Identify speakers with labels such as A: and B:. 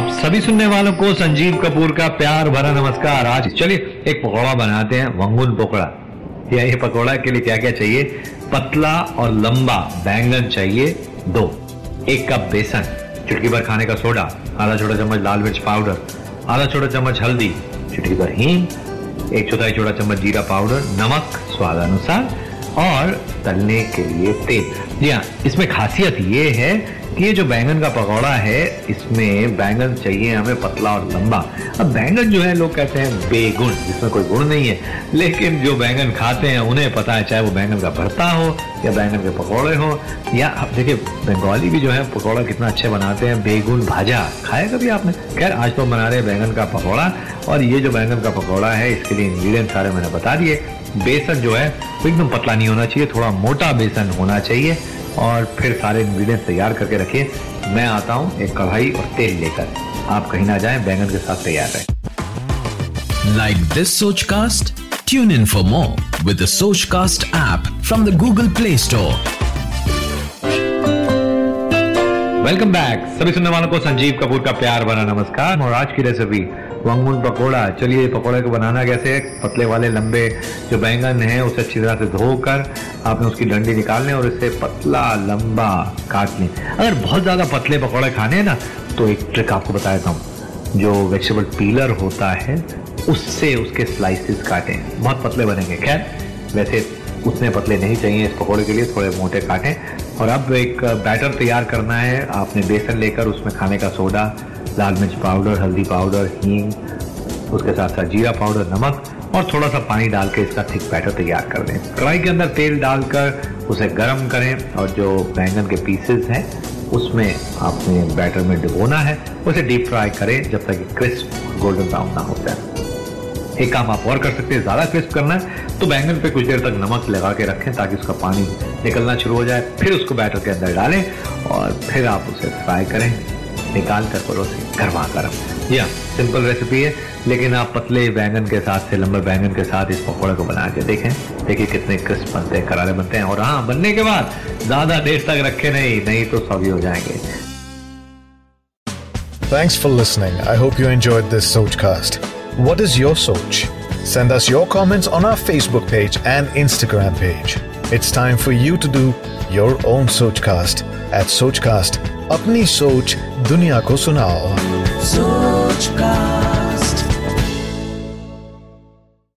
A: आप सभी सुनने वालों को संजीव कपूर का प्यार भरा नमस्कार। आज चलिए एक पकौड़ा बनाते हैं, वंगुन पकौड़ा। या ये पकौड़ा के लिए क्या क्या चाहिए? पतला और लंबा बैंगन चाहिए, दो। एक कप बेसन, चुटकी भर खाने का सोडा, आधा छोटा चम्मच लाल मिर्च पाउडर, आधा छोटा चम्मच हल्दी, चुटकी भर हींग, एक चौथाई छोटा चम्मच जीरा पाउडर, नमक, स्वाद अनुसार, और तलने के लिए तेल। जी हाँ इसमें खासियत ये है ये जो बैंगन का पकौड़ा है, इसमें बैंगन चाहिए हमें पतला और लंबा। अब बैंगन जो है, लोग कहते हैं बेगुण, जिसमें कोई गुण नहीं है। लेकिन जो बैंगन खाते हैं, उन्हें पता है, चाहे वो बैंगन का भरता हो, या बैंगन के पकौड़े हो, या अब देखिए, बंगाली भी जो है, पकौड़ा कितना अच्छे बनाते हैं बेगुन भाजा। खाया कभी आपने? खैर, आज तो बना रहे बैंगन का पकौड़ा, और ये जो बैंगन का पकौड़ा है, इसके लिए इंग्रीडियंट सारे मैंने बता दिए। बेसन जो है एकदम पतला नहीं होना चाहिए, थोड़ा मोटा बेसन होना चाहिए। और फिर सारे इंग्रेडिएंट्स तैयार करके रखिए। मैं आता हूँ एक कढ़ाई और तेल लेकर। आप कहीं ना जाए बैंगन के साथ तैयार रहे।
B: Like this Soch cast tune in for more with Soch cast app from the Google play store
A: welcome back सभी सुनने वालों को संजीव कपूर का प्यार भरा नमस्कार और आज की रेसिपी वांगमुन पकोड़ा। चलिए पकोड़े को बनाना कैसे पतले वाले, लंबे जो बैंगन है, उसे अच्छी तरह से धोकर आपने उसकी डंडी निकालने और इसे पतला, लंबा काट लें। अगर बहुत ज़्यादा पतले पकौड़े खाने हैं ना तो एक ट्रिक आपको बता देता हूँ। जो वेजिटेबल पीलर होता है, उससे उसके स्लाइसेस काटें। बहुत पतले बनेंगे। खैर, वैसे उतने पतले नहीं चाहिए इस पकौड़े के लिए, थोड़े मोटे काटें। और अब एक बैटर तैयार करना है। आपने बेसन लेकर उसमें खाने का सोडा लाल मिर्च पाउडर, हल्दी पाउडर, हींग, उसके साथ साथ जीरा पाउडर, नमक और थोड़ा सा पानी डाल के इसका थिक बैटर तैयार कर दें। कढ़ाई के अंदर तेल डालकर उसे गर्म करें और जो बैंगन के पीसेस हैं, उसमें आपने बैटर में डुबोना है, उसे डीप फ्राई करें जब तक क्रिस्प गोल्डन ब्राउन ना हो जाए। एक काम आप और कर सकते हैं, ज़्यादा क्रिस्प करना है तो बैंगन पे कुछ देर तक नमक लगा के रखें ताकि उसका पानी निकलना शुरू हो जाए, फिर उसको बैटर के अंदर डालें और फिर आप उसे फ्राई करें। निकाल कर परोसें गर्मा गर्म या सिंपल रेसिपी है लेकिन आप पतले बैंगन के साथ से लंबे बैंगन के साथ इस पकौड़े को बना के देखें देखिए कितने क्रिस्प बनते हैं करारे बनते हैं और हाँ बनने के बाद ज़्यादा देर तक रखे नहीं नहीं तो सभी हो जाएँगे
C: Thanks for listening. I hope you enjoyed this Sochcast. What is your Soch? Send us your comments on our Facebook page and Instagram page. It's time for you to do your own Sochcast at Sochcast. अपनी सोच दुनिया को सुनाओ।
D: सोच का